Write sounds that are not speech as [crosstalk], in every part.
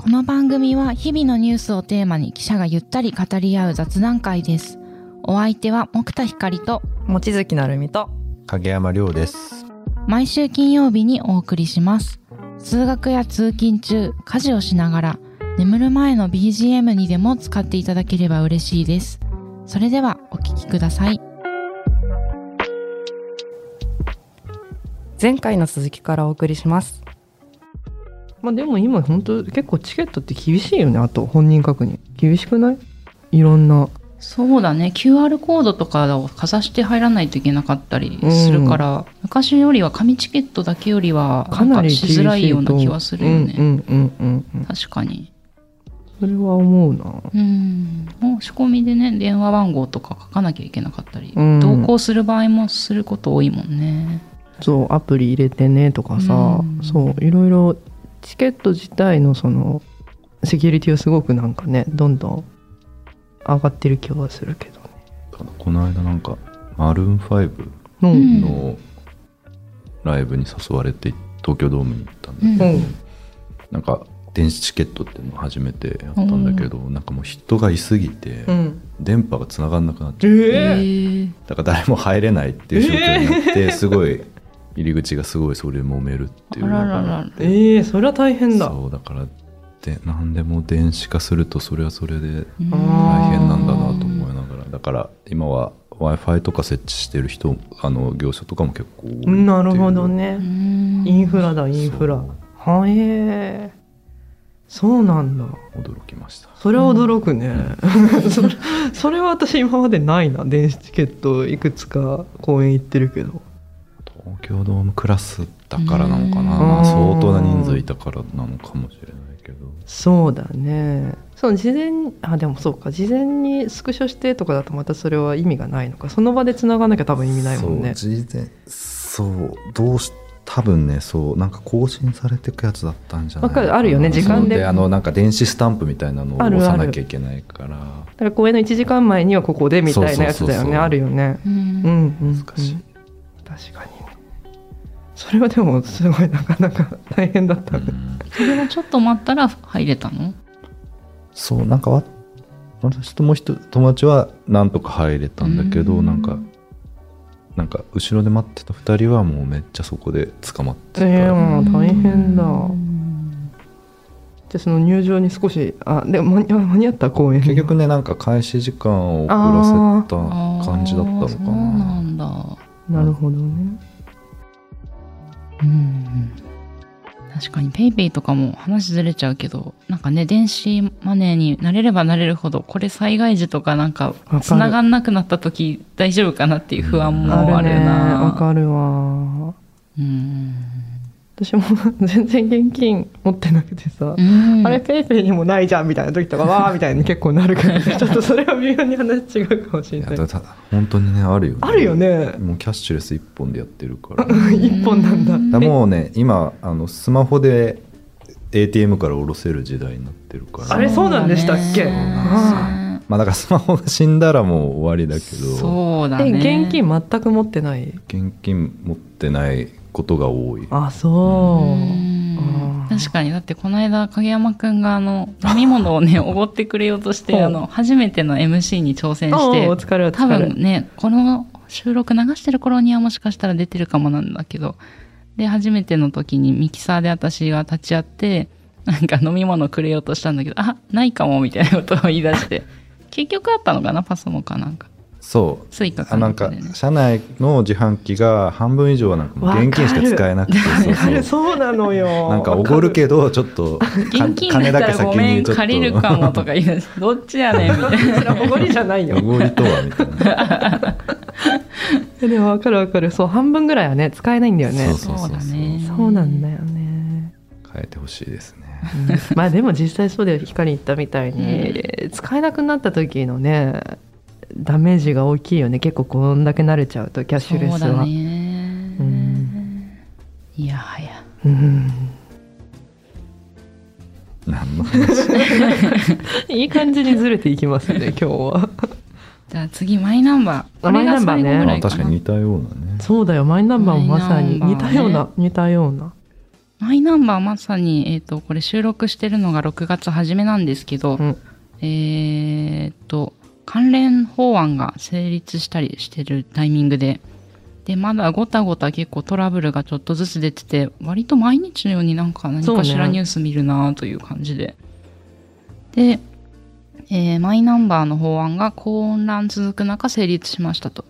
この番組は日々のニュースをテーマに記者がゆったり語り合う雑談会です。お相手は木田光と望月なるみと影山亮です。毎週金曜日にお送りします。通学や通勤中、家事をしながら、眠る前の BGM にでも使っていただければ嬉しいです。それではお聞きください。前回の続きからお送りしますまあでも今本当結構チケットって厳しいよねあと本人確認。厳しくない？いろんな。そうだね。QR コードとかをかざして入らないといけなかったりするから、昔よりは紙チケットだけよりはかなりしづらいような気はするよね、うんうんうんうんうん。確かに。それは思うな。うん。申し込みでね電話番号とか書かなきゃいけなかったり、うん。同行する場合もすること多いもんね。そうアプリ入れてねとかさ、うん。そういろいろチケット自体のそのセキュリティはすごくなんかねどんどん上がってる気はするけどね。ただこの間なんかマルーン5うんうん。のライブに誘われて東京ドームに行ったんだけうんど、うん。なんか電子チケットっていうのを初めてやったんだけど、なんかもう人がいすぎて、うん。電波が繋がんなくなっちゃえうええだから誰も入れないっていう状況になって、すごい入り口がすごいそれで揉めるっていう。あのがららら。ええそれは大変だ。そうだからで何でも電子化するとそれはそれでうん。大変なんだなと思いながら。だから今は w i f i とか設置してる人あの業者とかも結構なるほどね、うん。インフラだインフラ。はえそうなんだ。驚きました。それは驚くね、[laughs] それそれは私今までないな。電子チケットいくつか公演行ってるけど東京ドームクラスだからなのかな、うん。まあ、相当な人数いたからなのかもしれないけど。そうだね。そう事前にあでもそうか事前にスクショしてとかだとまたそれは意味がないのか。その場で繋がなきゃ多分意味ないもんね。そう事前そうどうし多分ねそうなんか更新されてくやつだったんじゃないわかるあるよね時間で。あのなんか電子スタンプみたいなのを押さなきゃいけないから。だから公演の1時間前にはここでみたいなやつだよね。そうそうそうそう。あるよね。うん。うんうん、うん、難しい。確かに。ねそれはでもすごいなかなか大変だったね、うん。それをちょっと待ったら入れたの？そうなんかわ私ともう友達はなんとか入れたんだけどうん。なんかなんか後ろで待ってた2人はもうめっちゃそこで捕まってた、えーもう大変だ。うん。じゃあその入場に少しあでも間にあ間に合った公演？結局ねなんか開始時間を遅らせた感じだったのかな。なんだ。なるほどねうん確かにペイペイとかも話ずれちゃうけどなんかね電子マネーになれればなれるほどこれ災害時とかなんかる。繋がんなくなった時大丈夫かなっていう不安もあるな。わかるわ。うん私も全然現金持ってなくてさ、うん。あれペイペイにもないじゃんみたいな時とか [laughs] わーみたいに結構なるから、ね、[laughs] ちょっとそれは微妙に話違うかもしれないい本当にねあるよね。あるよね。もうキャッシュレス1本でやってるから。[laughs] 一本なんだ。だもうね今あのスマホで ATM から下ろせる時代になってるから。あれそうなんでしたっけ？そうだねあまあだからスマホが死んだらもう終わりだけど。えそうだね。現金全く持ってない？現金持ってないことが多い。あそう。確かに。だってこの間影山くんがあの飲み物をね [laughs] おごってくれようとしてあの初めての MC に挑戦して多れ分ねこの収録流してる頃にはもしかしたら出てるかもなんだけどで初めての時にミキサーで私が立ち会ってなんか飲み物くれようとしたんだけどあないかもみたいなことを言い出して [laughs] 結局あったのかなパソモかなんかそう。スイカかあなんかな。んかでね社内の自販機が半分以上はなんか現金しか使えなくてそうあれそう。そうなのよ。なんかおごるけどちょっとか現金だったらごめん借りるかもとか言い出してどっちやねんみたいな。おごりじゃないよ。おごりとはみたいな。[laughs] でも分かる分かる。そう半分ぐらいはね使えないんだよね。そうそうそうだねそうなんだよね。変えてほしいですね。まあでも実際そうだよ。光言ったみたいに、使えなくなった時のねダメージが大きいよね。結構こんだけ慣れちゃうとキャッシュレスは。そうだね。うん。いやはや。うん。何の話？[laughs] いい感じにずれていきますね [laughs] 今日は。じゃあ次マイナンバー。これマイナがンバーね最後ぐらいかな。あ確かに似たようなね。そうだよマイナンバーもまさに似たような似たような。マイナンバーまさに、えっ、と、これ収録してるのが6月初めなんですけど、うん。えっと、関連法案が成立したりしてるタイミングで、で、まだごたごた結構トラブルがちょっとずつ出てて、割と毎日のようになんか何かしらニュース見るなという感じで。で、えーマイナンバーの法案が混乱続く中成立しましたと。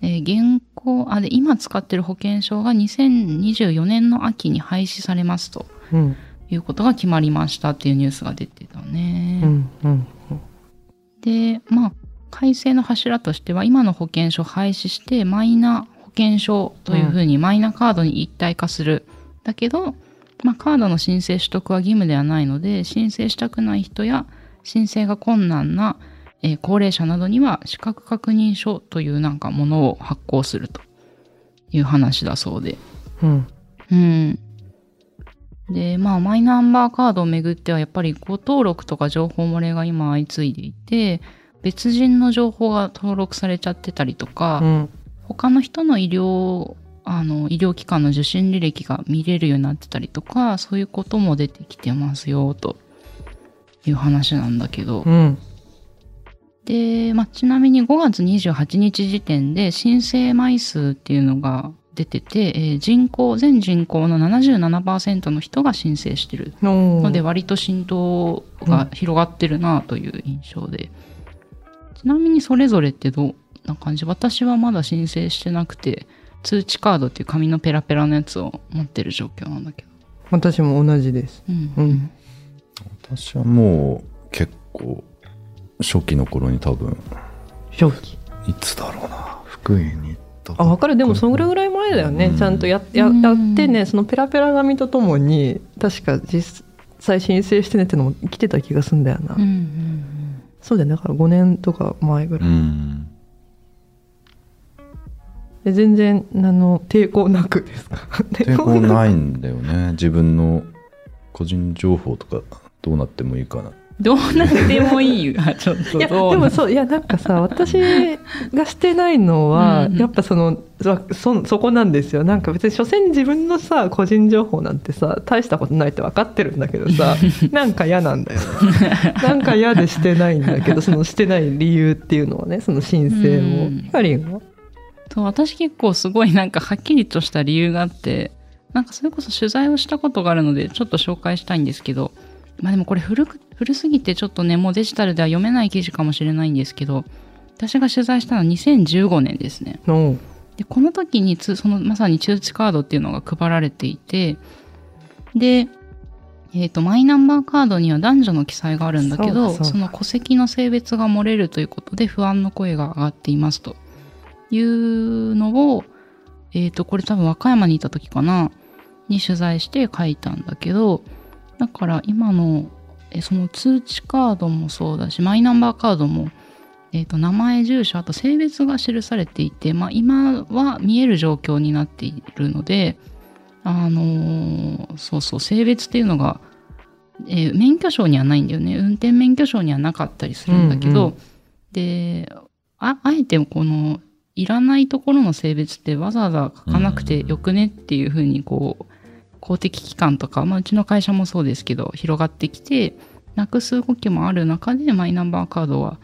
えー現行、あ、で、今使ってる保険証が2024年の秋に廃止されますとうんいうことが決まりましたっていうニュースが出てたね。うんうんで、まあ、改正の柱としては、今の保険証を廃止して、マイナ保険証というふうにマイナカードに一体化する。だけど、まあ、カードの申請取得は義務ではないので、申請したくない人や申請が困難な、えー高齢者などには資格確認書というなんかものを発行するという話だそうで。うんうん。で、まあ、マイナンバーカードをめぐっては、やっぱりご登録とか情報漏れが今相次いでいて、別人の情報が登録されちゃってたりとか、うん他の人の医療、あの、医療機関の受診履歴が見れるようになってたりとか、そういうことも出てきてますよ、という話なんだけど。うんで、まあ、ちなみに5月28日時点で申請枚数っていうのが出てて、えー人口、全人口の77%の人が申請してるのので、割と浸透が広がってるなという印象で。ちなみにそれぞれってどんな感じ？私はまだ申請してなくて、通知カードっていう紙のペラペラのやつを持ってる状況なんだけど。私も同じですうん。うん私はもう結構初期の頃に多分初期いつだろうな福井に行ったあ分かる。でもそれぐらい前だよね、うん。ちゃんとややうん。やってねそのペラペラ紙とともに確か実際申請してねってのも来てた気がすんだよな、うんうんうん。そうだよね。だから5年とか前ぐらい、うん。で全然あの抵抗なくですか？[laughs] 抵抗ないんだよね。自分の個人情報とかどうなってもいいかなどうなってもいいが、[laughs] ちょっといやでもそういやなんかさ [laughs] 私がしてないのはうんうん。やっぱそのそそそこなんですよ。なんか別に所詮自分のさ個人情報なんてさ大したことないって分かってるんだけどさ [laughs] なんか嫌なんだよね。なんか嫌でしてないんだけどそのしてない理由っていうのはねその申請も。うん。そう私結構すごいなんかはっきりとした理由があってなんかそれこそ取材をしたことがあるのでちょっと紹介したいんですけどまあでもこれ古く古すぎてちょっとねもうデジタルでは読めない記事かもしれないんですけど私が取材したのは2015年ですね。のでこの時につそのまさに通知カードっていうのが配られていてでえっ、とマイナンバーカードには男女の記載があるんだけどそうだそうだその戸籍の性別が漏れるということで不安の声が上がっていますと。いうのをえっ、とこれ多分和歌山にいた時かなに取材して書いたんだけどだから今のえその通知カードもそうだしマイナンバーカードもえー、と名前住所あと性別が記されていて、まあ、今は見える状況になっているのであのーそうそう性別っていうのが、えー免許証にはないんだよね。運転免許証にはなかったりするんだけど、うんうでああえてこのいらないところの性別ってわざわざ書かなくてよくねっていうふうにこう公的機関とか、まあ、うちの会社もそうですけど広がってきてなくす動きもある中でマイナンバーカードは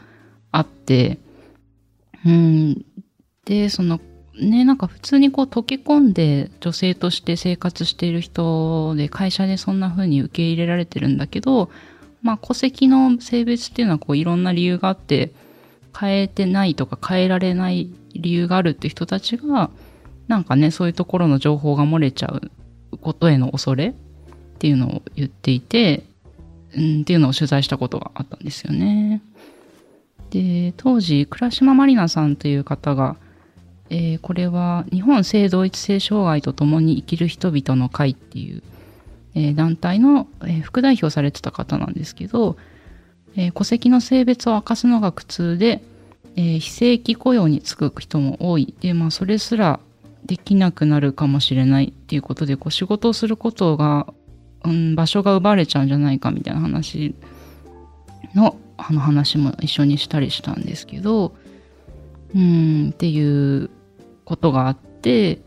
あって、うん。で、その、ね、なんか普通にこう溶け込んで女性として生活している人で会社でそんな風に受け入れられてるんだけど、まあ戸籍の性別っていうのはこういろんな理由があって変えてないとか変えられない理由があるって人たちがなんかねそういうところの情報が漏れちゃうことへの恐れっていうのを言っていて、うん、っていうのを取材したことがあったんですよね。で当時倉島まりなさんという方が、えーこれは日本性同一性障害と共に生きる人々の会っていう、えー団体の、えー副代表されてた方なんですけど、え戸籍の性別を明かすのが苦痛で、え非正規雇用に就く人も多いで、まあ、それすらできなくなるかもしれないっていうことでこう仕事をすることが、うん、場所が奪われちゃうんじゃないかみたいな話のあの話も一緒にしたりしたんですけどうんっていうことがあって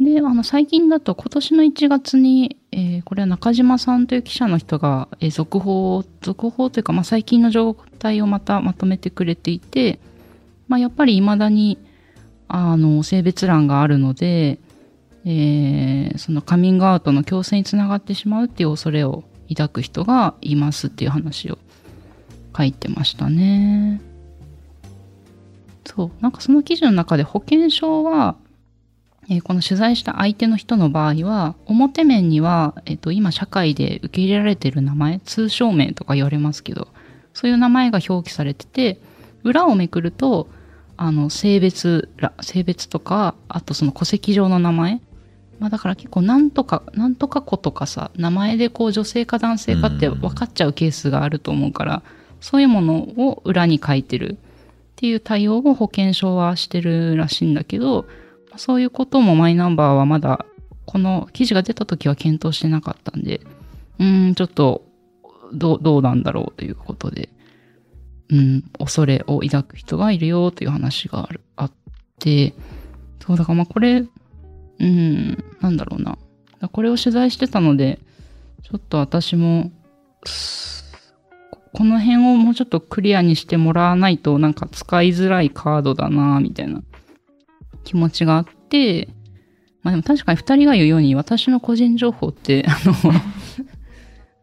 で、あの、最近だと今年の1月に、えーこれは中島さんという記者の人が、えー続報、続報というか、まあ、最近の状態をまたまとめてくれていて、まあ、やっぱり未だに、あの、性別欄があるので、えーそのカミングアウトの強制につながってしまうっていう恐れを抱く人がいますっていう話を書いてましたね。そう。なんかその記事の中で保険証は、えーこの取材した相手の人の場合は、表面には、えっ、と、今社会で受け入れられてる名前、通称名とか言われますけど、そういう名前が表記されてて、裏をめくると、あの、性別ら、性別とか、あとその戸籍上の名前。まあだから結構なんとか、なんとか子とかさ、名前でこう女性か男性かって分かっちゃうケースがあると思うから、そういうものを裏に書いてる。っていう対応を保険証はしてるらしいんだけど、そういうこともマイナンバーはまだ、この記事が出た時は検討してなかったんで、うーん、ちょっと、どう、どうなんだろうということで、うん、恐れを抱く人がいるよという話がある、あって、そう、だからまあこれ、うん、なんだろうな。これを取材してたので、ちょっと私も、この辺をもうちょっとクリアにしてもらわないとなんか使いづらいカードだなみたいな気持ちがあって、まあでも確かに二人が言うように私の個人情報って、あの、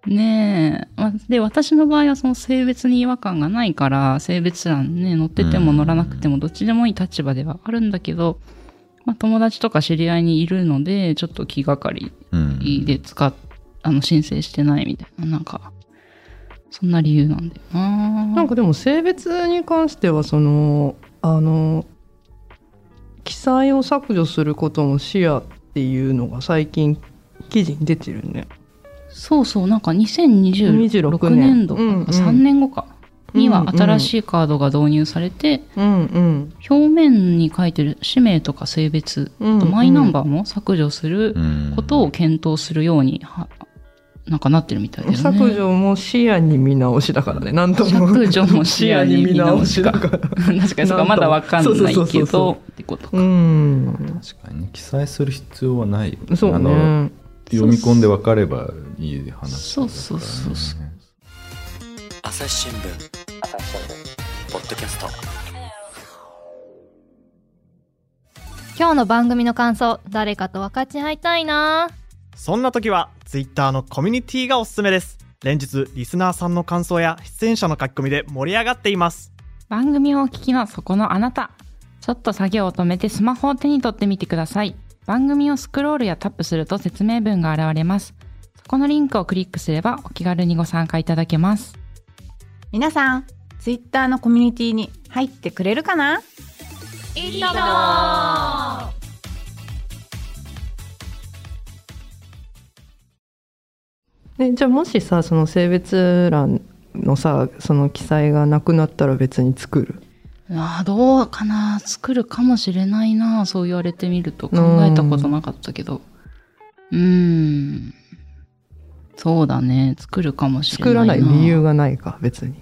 ねえ、まあで、私の場合はその性別に違和感がないから、性別欄ね、載ってても載らなくてもどっちでもいい立場ではあるんだけど、まあ友達とか知り合いにいるので、ちょっと気がかりうんで使っ、あの、申請してないみたいな、なんか、そんな理由なんだよな。なんかでも性別に関してはそのあの記載を削除することも視野っていうのが最近記事に出てるね。そうそう、なんか2026 26年度かな、うんうん3年後か、には新しいカードが導入されて、うんうん。表面に書いてる氏名とか性別、うんあとマイナンバーも削除するうんことを検討するように、はなんかなってるみたいだよね。削除も視野に見直しだからね。なんとも削除も視野に見直しだから。[laughs] 確かにそこはまだわかんないけど、ってことか。うん。確かにね記載する必要はないよねそうあのね。読み込んで分かればいい話だからね。そうそうそうそう朝日新聞。ポッドキャスト。今日の番組の感想誰かと分かち合いたいな。そんな時は Twitter のコミュニティがおすすめです。連日リスナーさんの感想や出演者の書き込みで盛り上がっています。番組をお聞きのそこのあなた。ちょっと作業を止めてスマホを手に取ってみてください。番組をスクロールやタップすると説明文が現れます。そこのリンクをクリックすればお気軽にご参加いただけます。皆さん、ツイッターのコミュニティに入ってくれるかな？ね、じゃあもしさその性別欄のさその記載がなくなったら別に作る？ああ、どうかな。作るかもしれないな。そう言われてみると考えたことなかったけど。うーん。そうだね。作るかもしれない作な。らない理由がないか別に。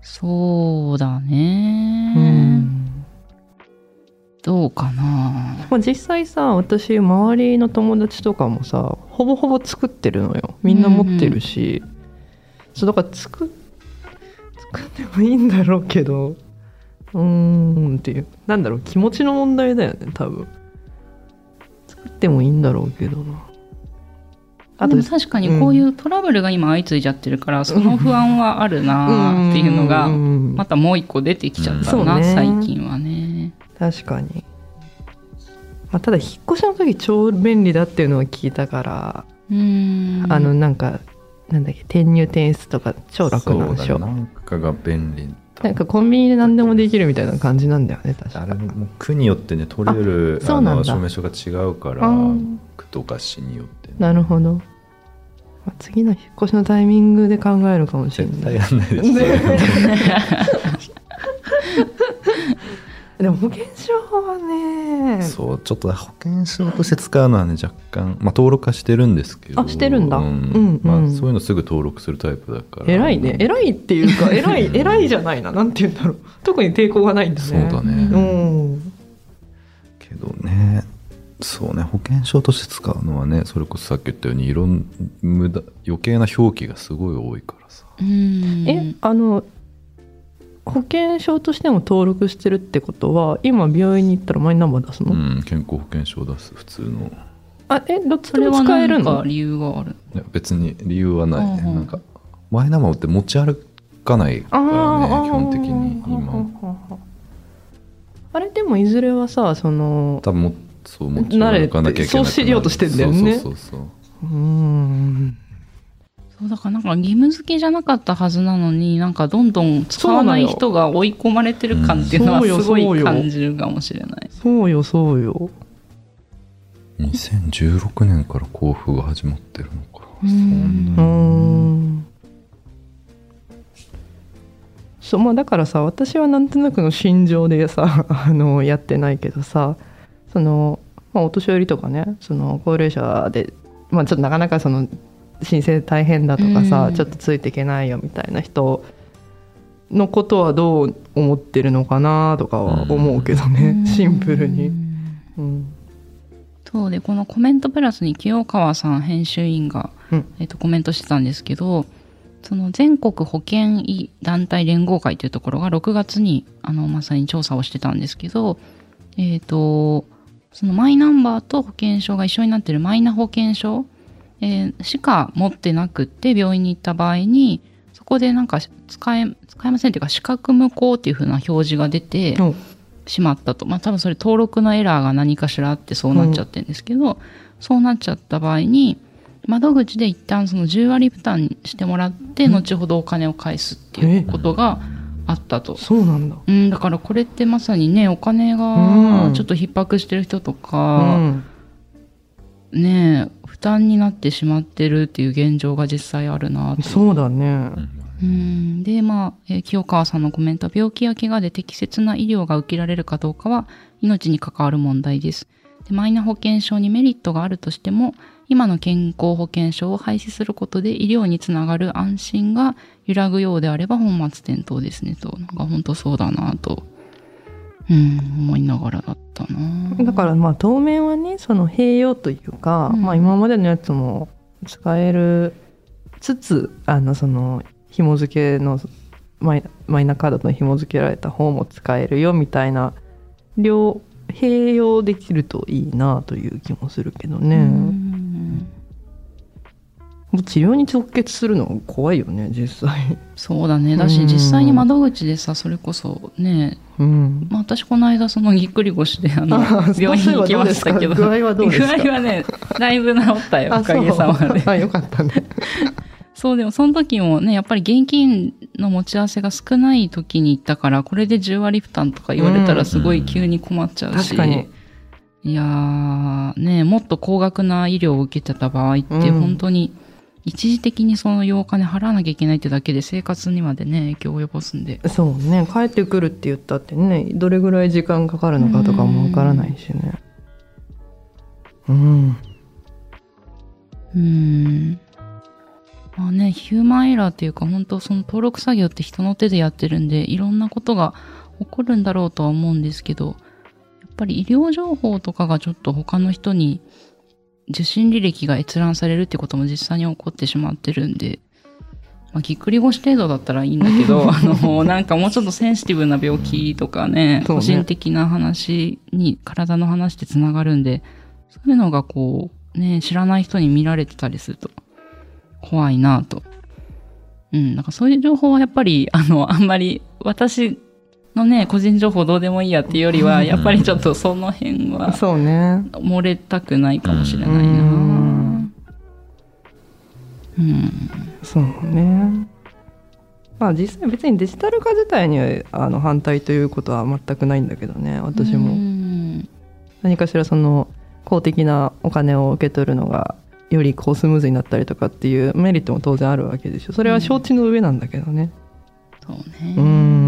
そうだね。うんどうかな。まあ、実際さ私周りの友達とかもさほぼほぼ作ってるのよみんな持ってるし、そうだから作作ってもいいんだろうけどうーんっていう。なんだろう気持ちの問題だよね多分。作ってもいいんだろうけどな。あとでも確かにこういうトラブルが今相次いじゃってるから、その不安はあるなっていうのが、ん。またもう一個出てきちゃったな、そうね。最近はね。確かに、まあ、ただ引っ越しの時超便利だっていうのは聞いたから、うーん。あのなんかなんだっけ転入転出とか超楽なんでしょ。そうだね。なんかが便利。だなんかコンビニで何でもできるみたいな感じなんだよね確か。あれも区によってね取れるあの証明書が違うから区とか市によってね、なるほど、まあ、次の引っ越しのタイミングで考えるかもしれない。絶対やんないですよ、[laughs] でも保険証はねそうちょっと保険証として使うのはね若干、まあ、登録はしてるんですけど。あしてるんだ。ううんうん。まあ、そういうのすぐ登録するタイプだから。偉いね。偉いっていうか偉い偉いじゃないな。なんて言うんだろう。特に抵抗がないんだね。そうだね、うん。けどねそうね保険証として使うのはねそれこそさっき言ったようにいろん無駄余計な表記がすごい多いからさ。うん。えあの保険証としても登録してるってことは今病院に行ったらマイナンバー出すの、うん健康保険証を出す普通の。あえどっちでもそれは使えるの？理由がある。いや別に理由はないね、うんうん。なんかマイナンバーって持ち歩かないからね基本的にあ今。ーあれでもいずれはさその多分もそう持ち歩かなきゃいけないそうしようとしてんだよね。そうそうそうそう。うーんそうだからなんか義務付けじゃなかったはずなのになんかどんどん使わない人が追い込まれてる感っていうのはそうよすごそうよい感じるかもしれない。そうよそうよ2016年から交付が始まってるのか。うん。そんな。ん。そうまあだからさ私はなんとなくの心情でさ [laughs] あのやってないけどさその、まあ、お年寄りとかねその高齢者で、まあ、ちょっとなかなかその申請大変だとかさ、うん。ちょっとついていけないよみたいな人のことはどう思ってるのかなとかは思うけどね、うん。シンプルに。うん。そうでこのコメントプラスに清川さん編集員が、うん。えっとコメントしてたんですけどその全国保険医団体連合会というところが6月にあのまさに調査をしてたんですけど、えっとそのマイナンバーと保険証が一緒になってるマイナ保険証、えーしか持ってなくって病院に行った場合にそこでなんか使え使えませんっていうか資格無効っていう風な表示が出て、うんしまったと。まあ多分それ登録のエラーが何かしらあってそうなっちゃってるんですけど、そうなっちゃった場合に、窓口で一旦その10割負担してもらって、後ほどお金を返すっていうことがあったと。そうなんだ。うん、だからこれってまさにね、お金うんがちょっと逼迫してる人とうか、んねえ、負担になってしまってるっていう現状が実際あるなと。そうだね。うんで、まあ、えー清川さんのコメントは、病気や怪我で適切な医療が受けられるかどうかは、命に関わる問題です。でマイナ保険証にメリットがあるとしても、今の健康保険証を廃止することで医療につながる安心が揺らぐようであれば本末転倒ですねと。なんか本当そうだなと、うん、思いながらだったな。だからまあ当面はねその併用というか、うん。まあ今までのやつも使えるつつあのその紐付けのマイマイナカードと紐付けられた方も使えるよみたいな両併用できるといいなという気もするけどね、うんもう治療に直結するの怖いよね実際。そうだね。だしうん。実際に窓口でさ、それこそね、うん。まあ、私この間そのぎっくり腰であのあ病院に行きましたけど。具合はどうですか？具合はねだいぶ治ったよあおかげさまで。あよかったね。そうでもその時もねやっぱり現金の持ち合わせが少ない時に行ったからこれで10割負担とか言われたらすごい急に困っちゃうし、確かに。いやーねもっと高額な医療を受けてた場合ってうん。本当に一時的にそのお金払わなきゃいけないってだけで生活にまでね影響を及ぼすんで。そうね。帰ってくるって言ったってねどれぐらい時間かかるのかとかもわからないしね。うん。うーん。まあね、ヒューマンエラーっていうか、本当その登録作業って人の手でやってるんで、いろんなことが起こるんだろうとは思うんですけど、やっぱり医療情報とかがちょっと他の人に受診履歴が閲覧されるってことも実際に起こってしまってるんで、まあ、ぎっくり腰程度だったらいいんだけど、[laughs] あの、なんかもうちょっとセンシティブな病気とかね、ね個人的な話に、体の話ってつながるんで、そういうのがこう、ね、知らない人に見られてたりすると、怖いなと。うん、なんかそういう情報はやっぱり、あの、あんまり、私のね、個人情報どうでもいいやっていうよりは、やっぱりちょっとその辺は、そうね。漏れたくないかもしれないな。うん。うん。そうね。まあ実際別にデジタル化自体にはあの反対ということは全くないんだけどね私うもん。何かしらその公的なお金を受け取るのがよりこうスムーズになったりとかっていうメリットも当然あるわけでしょ。それは承知の上なんだけどね。そうね。うん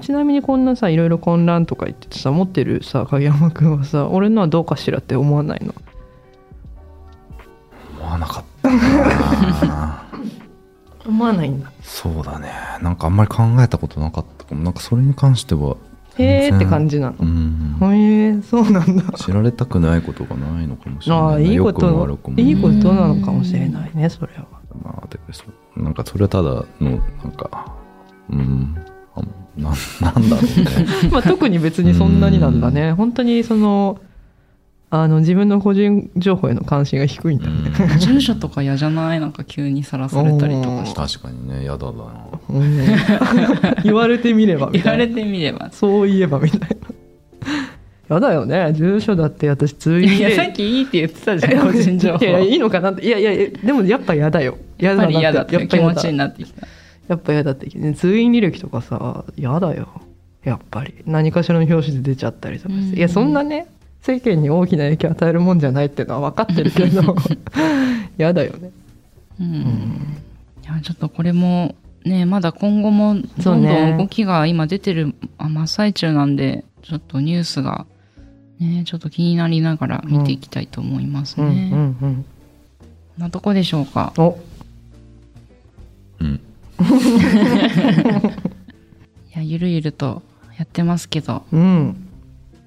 ちなみにこんなさいろいろ混乱とか言っててさ持ってるさ影山君はさ俺のはどうかしらって思わないの？思わなかったな。思わないんだ。そうだね。なんかあんまり考えたことなかったかも。なんかそれに関してはへーって感じなの。うん。へえそうなんだ。知られたくないことがないのかもしれないああいいこといいことなのかもしれないねそれは。まあ、でなんかそれはただのなんかうん。あな [laughs] なんだろうね。[laughs] まあ特に別にそんなになんだね。本当にそのあの自分の個人情報への関心が低いんだね。住所とか嫌じゃないなんか急にさらされたりとかして。確かにね嫌だな。うん。[laughs] 言われてみればみ言われてみれば。そういえばみたいな。やだよね。住所だって私通院で。いやさっきいいって言ってたじゃん個人情報。いやいやいいのかなって。いやいやでもやっぱ嫌だよ。嫌やっぱり嫌だって気持ちにななってきたやっぱ嫌だって通院履歴とかさ嫌だよ。やっぱり。何かしらの表紙で出ちゃったりとかして、うん。いやそんなね世間に大きな影響を与えるもんじゃないっていうのは分かってるけど。[laughs] 嫌だよね。うん。いやちょっとこれもねまだ今後もどんどん動きが今出てるあ真っ最中なんでちょっとニュースがねちょっと気になりながら見ていきたいと思いますうんね。うんうん。こんなとこでしょうか。お。うんいやゆるゆるとやってますけど。うん。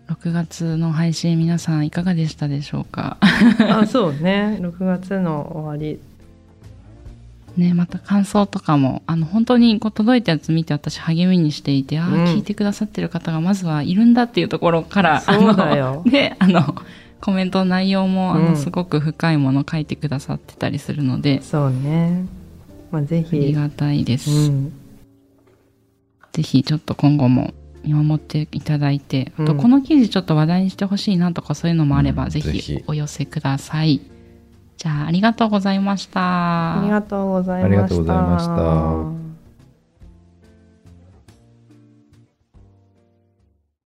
6月の配信皆さんいかがでしたでしょうか？あそうね。6月の終わり。ね、また感想とかもあの本当にこう届いたやつ見て私励みにしていてああ、うん。聞いてくださってる方がまずはいるんだっていうところからそうだよ。あのであのコメントの内容もあうん。のすごく深いものを書いてくださってたりするので、そうねまあぜありひがたいです、うん。ぜひちょっと今後も見守っていただいて、あとうん。この記事ちょっと話題にしてほしいなとかそういうのもあれば、うん。ぜひぜひ。お寄せください。じゃあありがとうございました。ありがとうございました。ありがとうございました